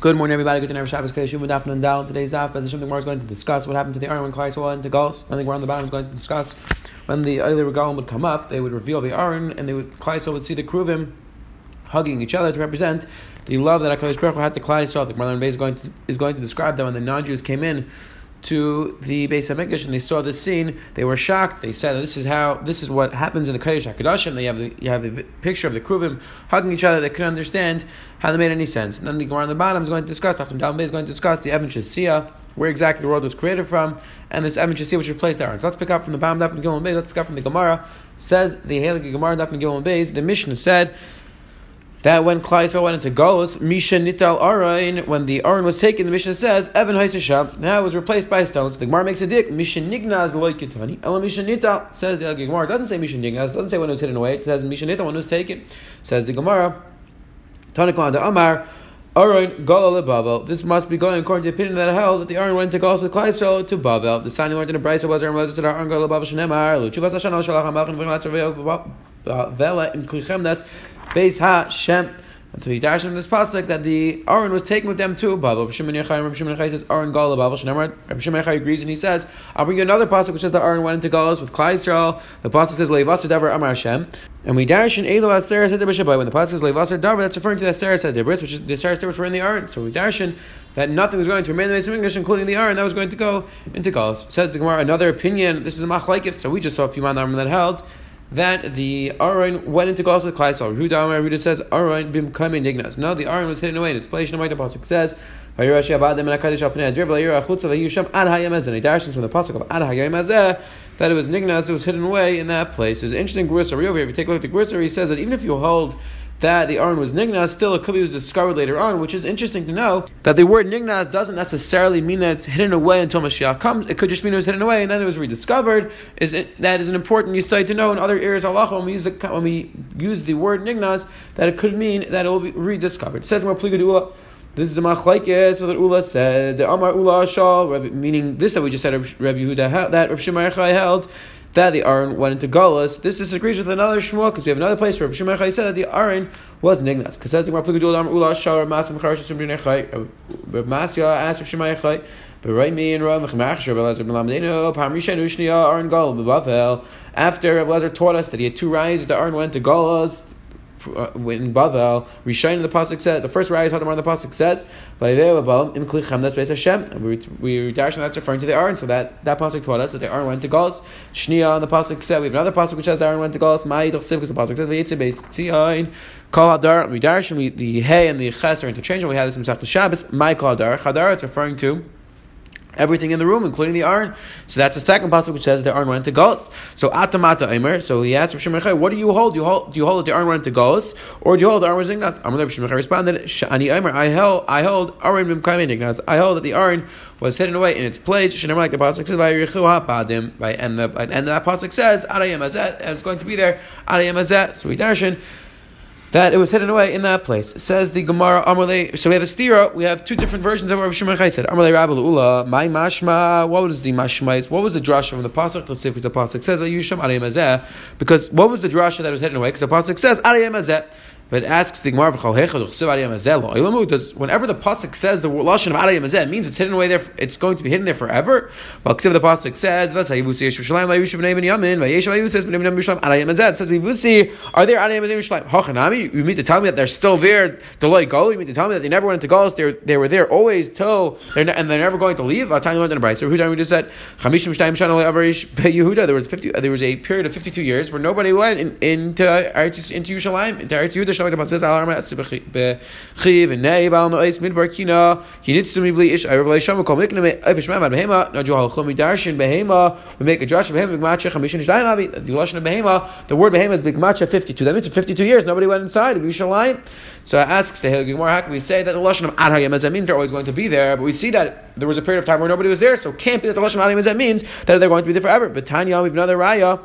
Good morning, everybody. Good to have Shabbos Yom Daf and Dal. Today's Daf, Hashem, the is going to discuss what happened to the Aron when Klai went into Gauls. I think we're on the bottom is going to discuss when the early Regalim would come up, they would reveal the Aron, and they would Klai would see the Kruvim hugging each other to represent the love that HaKadosh Baruch had to Klai The Gemara is going to is going to describe that when the non-Jews came in to the Beis Hamikdash and they saw this scene, they were shocked. They said, "This is how this is what happens in the Kodesh Hakadoshim." They have the you have the picture of the Kruvim hugging each other. They couldn't understand how they made any sense. And then the Gemara on the bottom is going to discuss. After Down is going to discuss the Evan Shasia, where exactly the world was created from, and this Evan Shasia which replaced Aaron. So let's pick up from the bottom. Daf and Beis. Let's pick up from the Gemara. Says the Halakha Gemara Daf and Beis. The Mishnah said that when Klai went into Golos, Misha Nital Arain, when the Aron was taken, the Mishnah says, Evan Haisashab, now it was replaced by stones. The Gemara makes a dick, Misha Nignaz Loikitani, Ela Misha Nital, says the Gemara, doesn't say Misha Nignaz, doesn't say when it was hidden away, it says Misha Nital when it was taken. Says the Gemara, Tanikwan de Amar, Aron Gala Bavel. This must be going according to the opinion that held that the Aron went to Golos with Klai to Bavel. The sign he learned in the Brisa was Aron Moses to the Aron Gala Bavel Shenemar, Luchuvas Hashanah Shalach HaMalchim V'Natzav Vela in Kuchem Beis Ha Shem. Until he dashed in this pasuk that the Aaron was taken with them too. Rabbi Shimon Yechai says Aaron Gal Rabbi Shimon Yechai agrees and he says, "I'll bring you another pasuk which says that Aaron went into Galus with Klai Yisrael." The pasuk says Leivasar Davar Amar Hashem, and we dash in Elo Aseres Sedibris When the pasuk says Leivasar Davar, that's referring to the Aseres Sedibris, which is the Aseres Sedibris were in the Aaron. So we dash in that nothing was going to remain in the English, including the Aaron, that was going to go into Galus. Says the Gemara, another opinion. This is a machlaikif. So we just saw a few man that held that the Aron went into Gauls with Klaisal. Huda Amar Ruda says Aron bim kamin dignas. No, the Aron was hidden away in its place. No, the pasuk says and. He dashes from the pasuk of ad hayamezeh that it was nignas. It was hidden away in that place. There's an interesting Grisari over here. If you take a look at the Grisari, he says that even if you hold that the Aron was Nignas, still it could be was discovered later on, which is interesting to know that the word Nignas doesn't necessarily mean that it's hidden away until Mashiach comes. It could just mean it was hidden away and then it was rediscovered. Is it, that is an important insight to know in other areas of Allah when we use the, when we use the word Nignas that it could mean that it will be rediscovered. It says. This is a machlaikis that Ula said. The Amar Ula Shal, meaning this that we just said, Rabbi Yehuda that Rabbi Shemar held that the Aron went into Galus. This disagrees with another Shmuel because we have another place where Shmuel said that the Aron was Nignas. Because says the. Masya uh, asked Shmuel. But right me and Rav Mechmach Rabbi Lezer Ben Lamdeno Pam Rishon Ushniya Aron Gal Bavel. After Rabbi Lezer taught us that he had two rise, the Aron went to Galus uh, in Bavel, Rishain the pasuk said the first rise Hadamar the pasuk says in Klichem that's based Hashem. We we dash and that's referring to the Aron. So that that pasuk taught us that the Aron went to Galus. Shnia on the pasuk said we have another pasuk which says the Aron went to Galus. Ma'id Siv because the pasuk says the Yitzim based Tzion. Kol Hadar we dash and we the Hey and the Ches are interchangeable. We had this in Masech Shabbos. My Kol Hadar Hadar it's referring to everything in the room, including the Aron. So that's the second pasuk which says the Aron went to Galus. So atamata Eimer. So he asked Shimon what do you hold? Do you hold? Do you hold that the Aron went to Galus, or do you hold the Aron was Ignaz? Amar Rav Shimon responded, Shani Eimer. I hold. I hold Aron b'mkaim Ignaz. I hold that the Aron was hidden away in its place. Shemar like the pasuk says by Padim. By and the and that pasuk says Arayim Azet, and it's going to be there Arayim Azet. So we darshan that it was hidden away in that place. It says the Gemara Amalei. So we have a stira. We have two different versions of what Rabbi Shimon said. Amalei Rabbi Ula, my mashma. What was the mashma? What was the drasha from the pasuk? Let's see if the pasuk says Ayusham Arayim Because what was the drasha that was hidden away? Because the pasuk says Arayim but asks the Gemara, does whenever the pasuk says the lashon of Arayim Azeh, it means it's hidden away there. It's going to be hidden there forever. Well, the pasuk says, "It says Yivusi, are there Arayim Azeh Yerushalayim? Hachanami, you mean to tell me that they're still there? Delay go. You mean to tell me that they never went into Galus? They they were there always till they're and they're never going to leave. You what in the Brayser. Who we just said Chamishim Shtayim Shana Yehuda. There was fifty. There was a period of fifty-two years where nobody went in, into into Yerushalayim into Eretz Yehuda i if behema behema we make a drash behema big matcha chamishin shdain avi the lashon of behema the word behema is big matcha 52 that means for 52 years. Nobody went inside of Yushalayim so it asks the Gemara how can we say that the lashon of ad hayam means they're always going to be there? But we see that there was a period of time where nobody was there so it can't be that the lashon of ad means that they're going to be there forever. But Tanya we have another raya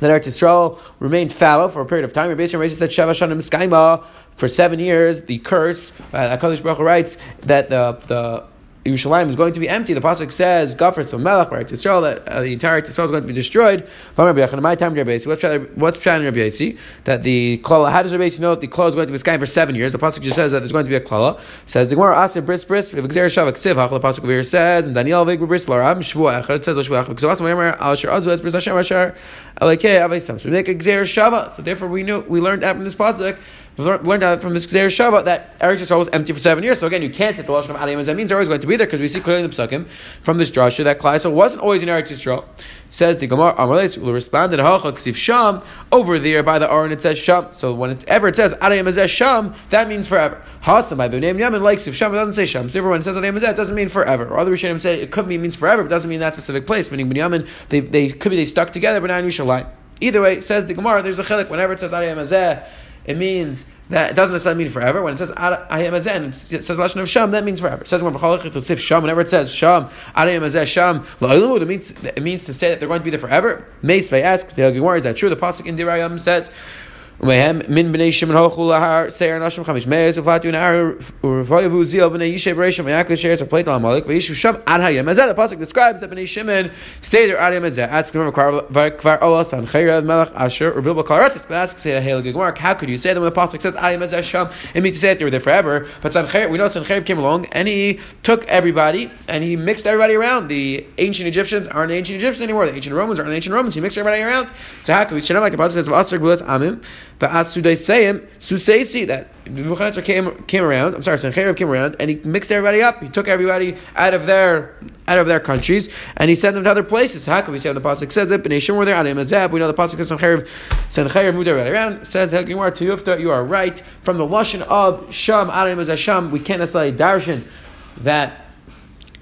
that Eretz Yisrael remained fallow for a period of time. Rabbi Yisrael said Sheva Shanim Skaima for seven years. The curse, uh, Hakadosh Baruch writes that the the Yerushalayim is going to be empty. The pasuk says, "Gafar some melech by Yisrael that uh, the entire Yisrael is going to be destroyed." In my time, What's what's Pshat Rabbi Yitzi? That the klala. How does Rabbi Yitzi know that the klala is going to be sky for seven years? The pasuk just says that there's going to be a klala. Says the Gemara Aser Bris Bris V'Gzer Shav Ksiv Hachal. The pasuk over here says and Daniel Vig Bris Laram Shvu Echad. It says Shvu Echad because Aser Memer Al Asher Azu Es Bris Hashem Asher Alekei Avei Sam. So we make a Gzer. So therefore we knew we learned out from this pasuk we learned out from this Gzer Shava that Eretz Yisrael was empty for seven years. So again, you can't take the lashon of Adiyam as that means they're always going to be there because we see clearly in the psukim from this drasha that Klaisa wasn't always in Eretz Yisrael. Says the Gemara, Amalei will respond to Hacha Ksiv Sham over there by the Aron it says Sham. So whenever it says Adiyam as Sham, that means forever. Hatzam by Bnei Yamin likes if Sham it doesn't say Sham. So it says Adiyam as it doesn't mean forever. Or other Rishonim say it could mean means forever, but doesn't mean that specific place. Meaning Binyamin, they they could be they stuck together, but now in Yerushalayim. Either way, says the Gemara, there's a chilik. Whenever it says Adiyam Azeh, it means that it doesn't necessarily mean forever. When it says Ayam Azen, it says Lashon of Sham, that means forever. It says when Sif Sham, whenever it says Sham, Ayam Azeh Sham, it means it means to say that they're going to be there forever. Meis asks the Gemara, is that true? The pasuk in Dirayam says min bnei Shimon hochu lahar nashim chamish meis ufatu nahar urvayavu zil bnei Yishay. As the pasuk describes that bnei Shimon stayed there ad hayem azeh. Asks the kvar ola san chayrav melech asher or bilba karatis. But asks the hail gemara, how could you say that when the pasuk says ad hayem sham? It means to say that they were there forever. But san we know san came along and he took everybody and he mixed everybody around. The ancient Egyptians aren't the ancient Egyptians anymore. The ancient Romans aren't the ancient Romans. He mixed everybody around. So how could we? Like the pasuk says, "V'asar gulas amim." But Asudayseim, Suseisi, that Nebuchadnezzar came, came around, I'm sorry, Sancheiriv came around, and he mixed everybody up. He took everybody out of their out of their countries, and he sent them to other places. How can we say the Pasuk says that? Shimon were there, Anim Azeb, we know the Pasuk says Sancheiriv, Sancheiriv moved everybody around, says Gemara, Tuyufta, you are right. From the Lashon of Sham, Anim Azasham, we can't necessarily darshan that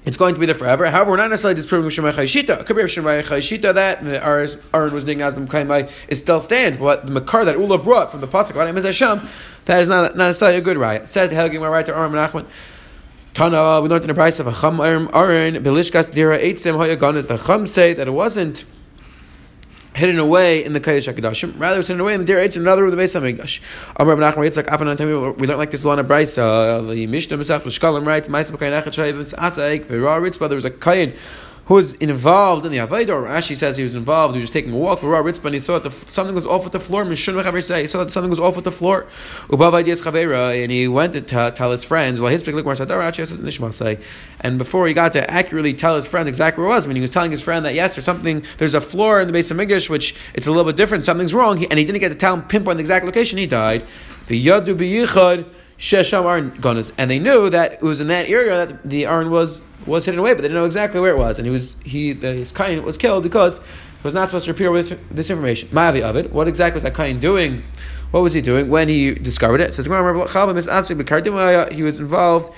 it's going to be there forever. However, we're not necessarily disproving Shemai Chayshita. It could be Shemai Chayshita that the Aaron was doing as Kaimai, it still stands. But the Makar that Ula brought from the Pasuk about Emes Hashem, that is not, not necessarily a good right. It says the Helgim right to Aaron Menachman. Tana, we learned in the price of a Cham Aaron, Belishkas Dira Eitzim Hoyaganas. The Cham say that it wasn't hidden away in the Kodesh Hakadoshim. Rather, it's hidden away in the Deir Eitz, another with the Beis Hamikdash. Amar Nachman Yitzchak Afan Antami. We learn like this a lot of Brisa. The Mishnah Misach Shkalim writes, "Ma'aseh b'kayin echad shayv Atzaik v'ra Ritzba." There was a kain who was involved in the Avodah. Rashi says he was involved. He was just taking a walk. And he saw that something was off with the floor. He saw that something was off with the floor. And he went to tell his friends. And before he got to accurately tell his friends exactly where it was, I mean, he was telling his friend that yes, there's something. There's a floor in the base of Hamikdash which it's a little bit different. Something's wrong, and he didn't get to tell him pinpoint the exact location. He died. The Yadu B'Yichad. Shesham Aron Gonas, and they knew that it was in that area that the Aron was was hidden away, but they didn't know exactly where it was, and he was he the, his kain was killed because he was not supposed to appear with this, information. Ma'avi of it. What exactly was that kain doing? What was he doing when he discovered it? it says he was involved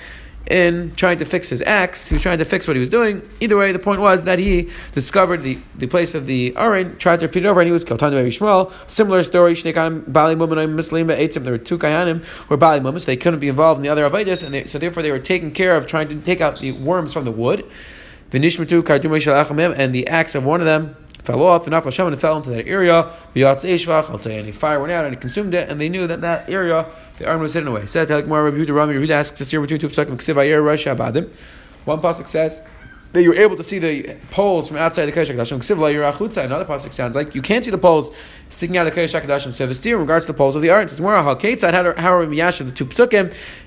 in trying to fix his axe. He was trying to fix what he was doing. Either way, the point was that he discovered the, the place of the Aron, tried to repeat it over, and he was killed. Similar story. There were two Kayanim were Bali Mumas. They couldn't be involved in the other Avedis, and they, so therefore they were taking care of trying to take out the worms from the wood. And the axe of one of them fell off, and Hashem and fell into that area. And the fire went out and it consumed it, and they knew that that area, the arm was hidden away. Says Rabbi Yehuda asks us here between two Abadim. One pasuk says that you were able to see the poles from outside the Kodesh Hakadoshim. Another pasuk sounds like you can't see the poles sticking out of the Kodesh Hakadoshim. So if in regards to the poles of the Aron, says more how are Miyash of the two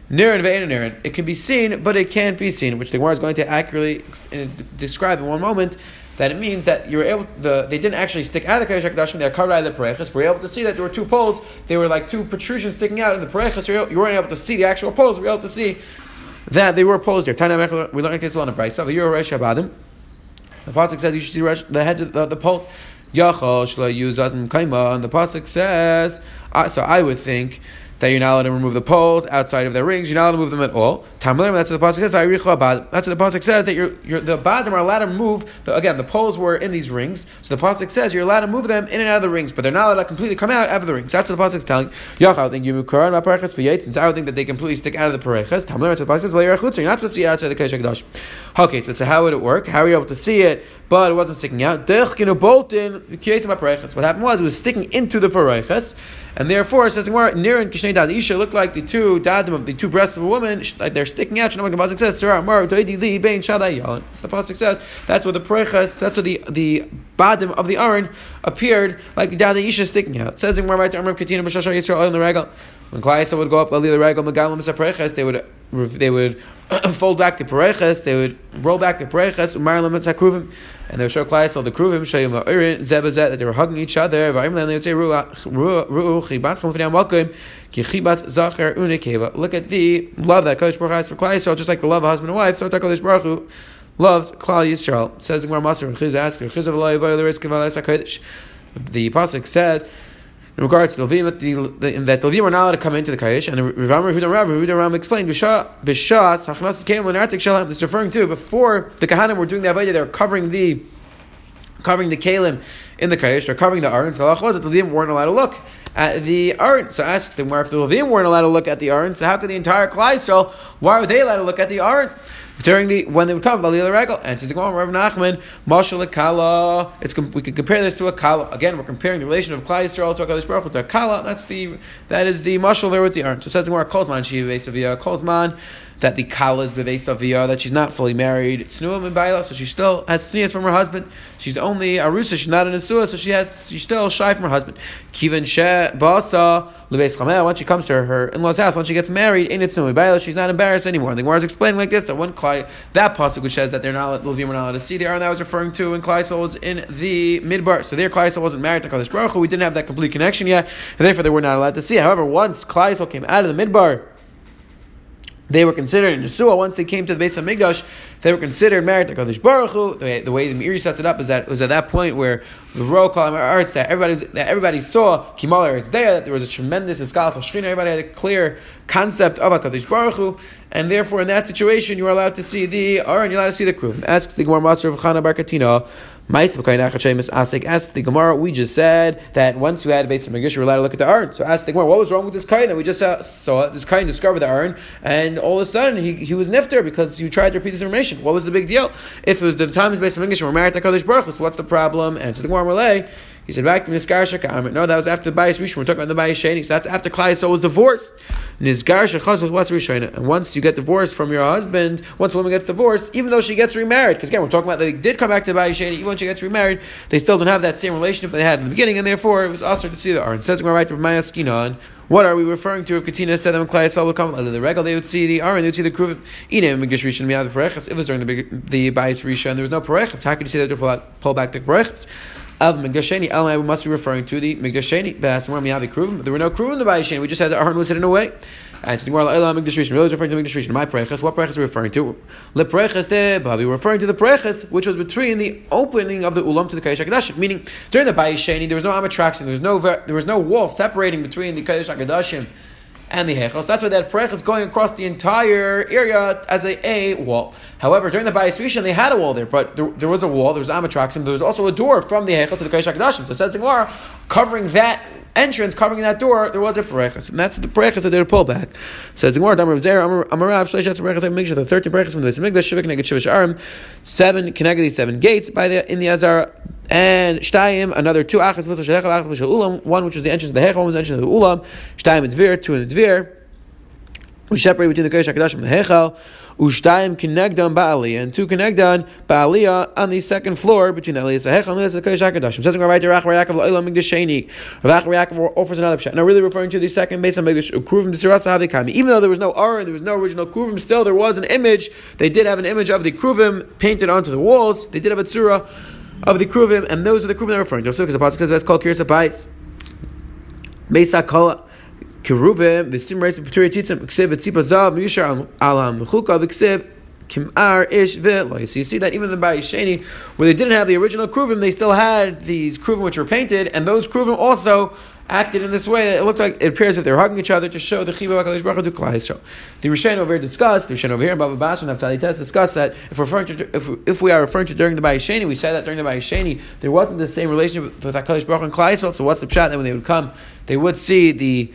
Niran. It can be seen, but it can't be seen, which the Gemara is going to accurately uh, describe in one moment that it means that you were able the they didn't actually stick out of the Kodesh HaKadoshim, they're of the Perechas. We were able to see that there were two poles, they were like two protrusions sticking out in the Perechas. You weren't able to see the actual poles, we were able to see that they were poles there. We learned this on a Abadim. The Pasuk says you should see the heads of the, the poles. Yachal shla use kaima, and the Pasuk says, so I would think that you're not allowed to remove the poles outside of their rings. You're not allowed to move them at all. That's what the pasuk says. That's what the pasuk says that you're, you're the badim are allowed to move. The, again, the poles were in these rings, so the pasuk says you're allowed to move them in and out of the rings, but they're not allowed to completely come out of the rings. That's what the pasuk is telling. Yachal think you Since I would think that they completely stick out of the what the pasuk says. You're not supposed to see outside the kodesh Okay, so how would it work? How are you able to see it? but it wasn't sticking out. What happened was it was sticking into the pareches, and therefore it says near and Dad Isha look like the two dadim of the two breasts of a woman, like they're sticking out. Shnei Pasuk says, Tzara Mar Doidi Li Bein Shadai Yon. So the Pasuk says that's what the Perechas, that's what the the badim of the Aron appered like the Dad Isha sticking out. Says in Mar Right Amram Katina B'Shashar Yitzra Oil in the regal. When Klaisa would go up they would they would fold back the Pereches, they would roll back the Umarlam and they would show Klaisel the Kruvim, that they were hugging each other, Vayim they would say. Look at the love that Kodesh Baruch has for Klaisel, just like the love of husband and wife, so Kodesh Baruch loves Klal Yisrael. Says the Gemara Maser, Chiz asks, Chiz of Allah, The Pasuk says, in regards to the Levim, that the, that the Levim are not allowed to come into the Kayish, and Rav Rehuda Rav, Rehuda Rav explained, Bishat, Hachnas Keim, Lenartik Shalom, this is referring to, before the Kahanim were doing the Avodah, they were covering the covering the kalim in the kayish, they're covering the aron. So that the levim weren't allowed to look at the aron. So asks them, where if the levim weren't allowed to look at the aron, so how could the entire klai Why were they allowed to look at the aron? During the when they would come Valil Regal. And to the Gemara, Rav Nachman, Mashal Kala. It's we can compare this to a Kala. Again, we're comparing the relation of Klai Yisrael to Hakadosh Baruch Hu to a Kala. That's the that is the Mashal there with the Arn. So says the Gemara, Kolzman Shiva Vesavia, Kolzman that the kala is bevesavia, that she's not fully married. Snuim and baila, so she still has sneas from her husband. She's only arusa, she's not an asua, so she has she's still shy from her husband. Kivan she basa leves chamel. Once she comes to her in-laws' house, once she gets married, in it's snuim baila, she's not embarrassed anymore. And the Gemara is explaining like this that one klai that pasuk which says that they're not Levim are not allowed to see the Aaron that was referring to in Klai was in the midbar. So their Klai wasn't married to Kadosh Baruch. We didn't have that complete connection yet, and therefore they were not allowed to see. However, once Klai came out of the midbar they were considered in Yeshua once they came to the base of Migdash, they were considered married to Kadosh Baruch Hu. The way, the way the Meiri sets it up is that it was at that point where the royal column arts that everybody that everybody saw Kimal Eretz there that there was a tremendous escal for Shechina. Everybody had a clear concept of Hakadosh Baruch Hu, and therefore in that situation you are allowed to see the Aron, you're allowed to see the crew. Asks the Gemara Master of Chana Barkatina. Ask the Gemara, we just said that once you had a base of Megish, you were allowed to look at the urn. So ask the Gemara, what was wrong with this kain that we just uh, saw? This kain discovered the urn, and all of a sudden he, he was nifter because you tried to repeat this information. What was the big deal? If it was the time of base of Megish, we're married to Kadosh Baruch so what's the problem? And to the Gemara Malay, he said back to Nizgar Shakam. No, that was after the Bayis Rishon. We're talking about the Bayis Sheni. So that's after Klai was divorced. Nizgar Shachaz was what's Rishon. And once you get divorced from your husband, once a woman gets divorced, even though she gets remarried, because again, we're talking about they did come back to the Bayis Sheni, even when she gets remarried, they still don't have that same relationship they had in the beginning, and therefore it was also to see the Aron. Says right to Ramaya Skinon. What are we referring to? If Katina said them Klai Yisrael would come under the regal, they would see the Aron, they would see the Kruvim. Inem Megish Rishon Miyad Perechas. It was during the the Bayis Rishon, there was no Perechas. How could you say that to pull back the Perechas? Of Migdasheni, El must be referring to the Migdasheni. But there were no crew in the Bayisheni. We just had the Aron was hidden away. And the Gemara, El Migdash Rishon. Really referring to Migdash Rishon. My Preches. What Preches are we referring to? Le Preches de Bavi. We're referring to the Preches, which was between the opening of the Ulam to the Kadesh Hakadoshim. Meaning, during the Bayisheni, there was no Amatraxim. There was no there was no wall separating between the Kadesh Hakadoshim and the Hechos. That's why that Perech is going across the entire area as a, a wall. However, during the Bayis Rishon, they had a wall there, but there, there was a wall, there was Amatraxim, there was also a door from the Hechel to the Kodesh HaKadoshim. So says the Gemara, covering that entrance, covering that door, there was a Perechas. And that's the Perechas that they pull back. Says the Gemara, Damar Zer, Amarav, Shleishat, Perechas, Migdash, the 13 Perechas from the Migdash, Shivik, Neged, Shivish, Aram, seven, connected these seven gates by the, in the Azar, and Shtayim, another two achas, one which was the entrance of the Hechel, one was the entrance of the Ulam, Shtayim and Dvir, two in the Dvir, we separate between the Kodesh HaKadosh and the Hechel. Ushtayim Kinegdan Ba'ali, and two Kinegdan Ba'aliyah on the second floor between the Aliyah Hechel and the Kodesh HaKadosh. Says there, Rach Yaakov Lo'ilam Migdasheni. Yaakov offers another pshat. Now, really referring to the second base of Migdash, Kruvim Tzirasa Havikami. Even though there was no Aron, there was no original Kruvim, still there was an image. They did have an image of the Kruvim painted onto the walls. They did have a Tzura of the Kruvim, and those are the Kruvim they're referring to. So, because the Pasuk says, that's called Kirsa Bais. Mesa Kola. Keruvim, the Simrais, Peturi Tzitzim, Ksiv, Tzipa Zav, Mishar, Alam, Mechuka, Ksiv, Kimar, Ish, V'loy. So you see that even the Bayisheni, where they didn't have the original Kruvim, they still had these Kruvim which were painted, and those Kruvim also acted in this way it looked like it appears that they're hugging each other to show the Chiva HaKadosh Baruch to Klal Yisrael. The Rishain over here discussed, the Rishain over here in Bava Basra and Naftali Test discussed that if, referring to, if, if we are referring to during the Bayisheni, we said that during the Bayisheni there wasn't the same relationship with HaKadosh Baruch and Yisrael, so what's the pshat that when they would come, they would see the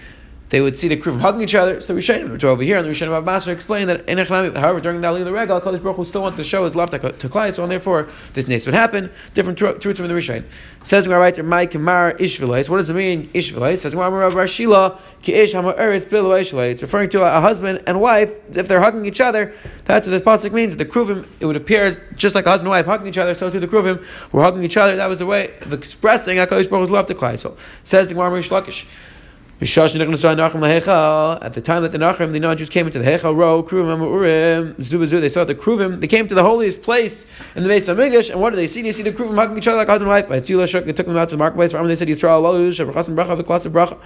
they would see the Kruvim hugging each other. So the Rishonim, which are over here, and the Rishonim of Master explain that in however, during the Ali of the Regal, Kadosh Baruch Hu still wanted to show his love to, Klai, so and therefore this nace would happen. Different truths from the Rishonim. Says right there, Mike Kamar Ishvilais. What does it mean, Ishvilais? Says Gemara Rashila, Ki Ish Hamaeris Bilu It's referring to a husband and wife, if they're hugging each other, that's what the Pasuk means. The Kruvim, it would appear is just like a husband and wife hugging each other, so too the Kruvim were hugging each other. That was the way of expressing HaKadosh Baruch Hu's love to Klai. So says the Gemara Lakish. At the time that the Nachrim, the non-Jews came into the Hechal row, Kruvim Urim, they saw the Kruvim, they came to the holiest place in the of English, and what do they see? They see the Kruvim hugging each other like husband and wife. They took them out to the marketplace, they said, Yisrael, Lalush, Bracha, Bracha, Bracha,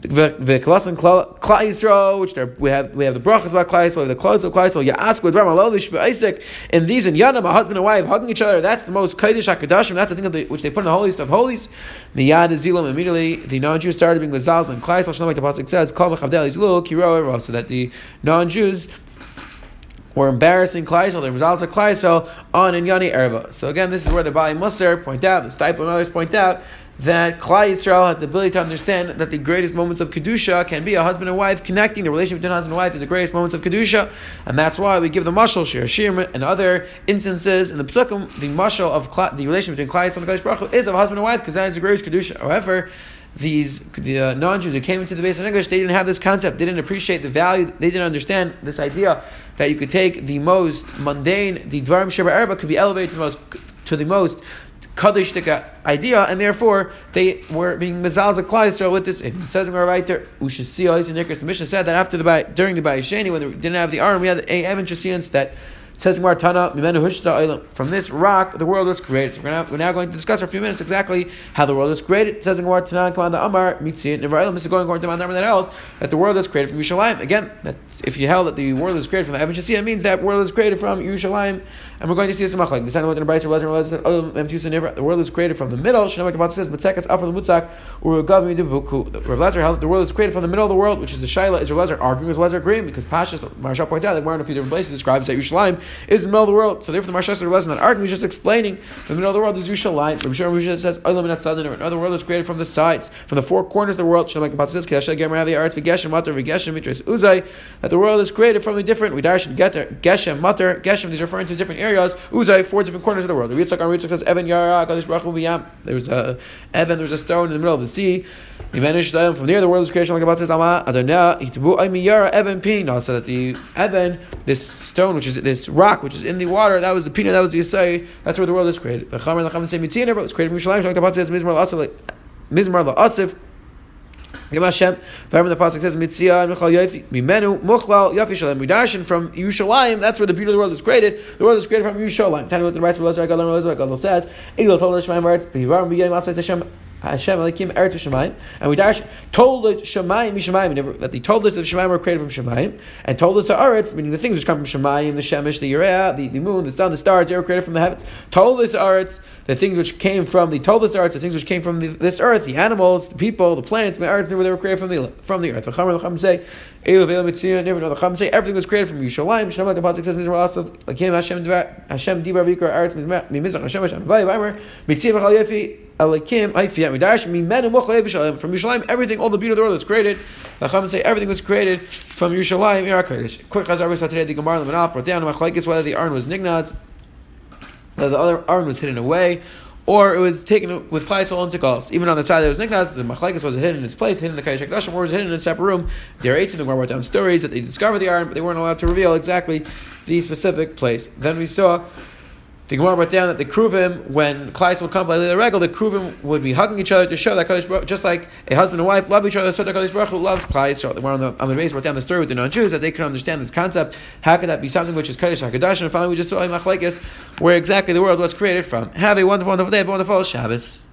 the Klasan Klal Yisrael, which we have we have the brachas about have the clothes of Klal Yisrael. You ask with Ram Alolish Isaac, and these in Yanam, a husband and wife hugging each other. That's the most Kodesh Hakadoshim. That's the thing the, which they put in the holiest of holies. Miyad Zilam immediately the non-Jews started being Lazals and Klal Yisrael. Like the pasuk says, Kol Mechavdel Yizlu Kiro so that the non-Jews were embarrassing Klaisel, there was also Klaisel on in Inyani Erva. So again, this is where the Bali Musar point out, the Stipe and others point out that Klai Yisrael has the ability to understand that the greatest moments of Kedusha can be a husband and wife connecting. The relationship between husband and wife is the greatest moments of Kedusha, and that's why we give the mashal, Shir, Shir, and other instances in the Psukim, the mashal of Kla, the relationship between Klai Yisrael and Baruch Hu is of husband and wife, because that is the greatest Kedusha. However, these the uh, non-Jews who came into the base of English, they didn't have this concept. They didn't appreciate the value. They didn't understand this idea that you could take the most mundane, the Dvarim Sheba Erba, could be elevated to the most to the most Kaddishtika idea, and therefore they were being mezalza klai with this. It says in our writer, Ushasiya The Mishnah said that after the during the Bayesheni, when they didn't have the arm, we had a Evan that Says From this rock, the world was created. So we're, now, we're now going to discuss for a few minutes exactly how the world was created. Says Gemara Tana, Kamanda Amar, Mitzit, Nevar This is going according to that held that the world is created from Yerushalayim. Again, that if you held that the world is created from the Evan Shasiyah, it means that world is created from Yerushalayim. And we're going to see this in Machlek. The the was the world is created from the middle. Tabbat says, Matzekas Afar Mutzak, Uragav Midibuku. Rablazer held that the world is created from the middle of the world, which is the Shaila. Is Rablazer arguing with Rablazer agreeing? Because Pashas, Maharsha points out that we're in a few different places, describes that Yerushalayim is the middle of the world. So therefore, the Maharsha Rablazer is not arguing, he's just explaining the middle of the world is Yerushalayim. From Shem Rishon says, Another world is created from the sides, from the four corners of the world. Shnemak Tabbat says, Kesha Gemra the Arts Vigeshem Matar Vigeshem Mitris Uzai. That the world is created from the different Vidarshan Geter Geshem Matar Geshem. These are referring to different areas. Uzai four different corners of the world. Yitzchak on Yitzchak says Evan Yara Kadosh Baruch Hu There was a Evan. There was a stone in the middle of the sea. From there, the world was creation. Like about says Ama Adonai Hitbu Yara Evan Pin. So that the Evan, this stone, which is this rock, which is in the water, that was the Pina. That was the Yisai. That's where the world is created. But Chamer Lachem say Mitzina. It was created from Yerushalayim. Like about says Mizmar La'asif. Mizmar La'asif. Hashem, remember the pasuk says Mitzia Michal Yafi Mimenu Muchlal Yafi Shalem. We darshan from Yerushalayim. That's where the beauty of the world is created. The world is created from Yerushalayim. Tell me what the rights of Allah God says. Egel told Hashem words. Bivarim B'Yayim Asay Hashem Hashem Elikim Eretz Shemayim, and we dash told us Shemayim Mishemayim that they told us that the Shemayim were created from Shemayim, and told us the Eretz, meaning the things which come from Shemayim, the Shemesh, the Yereah, the, the moon, the sun, the stars, they were created from the heavens. Told us Eretz, the things which came from the told us Eretz, the things which came from the, this earth, the animals, the people, the plants, the Eretz, they were created from the from the earth. The Chacham say. Everything was created from Yushalayim. Shem like the pasuk says, "Mizrach Asav Lakim Hashem Hashem Dibar Vikar Eretz Mizrach Hashem Hashem Vayimer Mitzvah Chal Yefi Alakim Aifiyat Midash Mimenu Mochel Yishalayim. From Yushalayim, everything, all the beauty of the world is created. The Chacham say everything was created from Yushalayim. Ira. Quick Chazar we saw today the Gemara Lemanaf brought down Machlekes whether the Arn was Nignaz, whether the other Arn was hidden away or it was taken with Klaisol into Gauls. Even on the side that was Niknas, the Machlekes was hidden in its place, hidden in the Kayish Dashim, or was hidden in a separate room. There are eight of them wrote down stories that they discovered the iron, but they weren't allowed to reveal exactly the specific place. Then we saw the Gemara brought down that the Kruvim, when Klais would come by the regal, the Kruvim would be hugging each other to show that Kadosh Baruch, just like a husband and wife love each other, so that Kadosh Baruch Hu loves Klais. So the Gemara on the, on the base brought down the story with the non-Jews that they could understand this concept. How could that be something which is Kadosh HaKadosh? And finally we just saw Machlekes, where exactly the world was created from. Have a wonderful, wonderful day, wonderful Shabbos.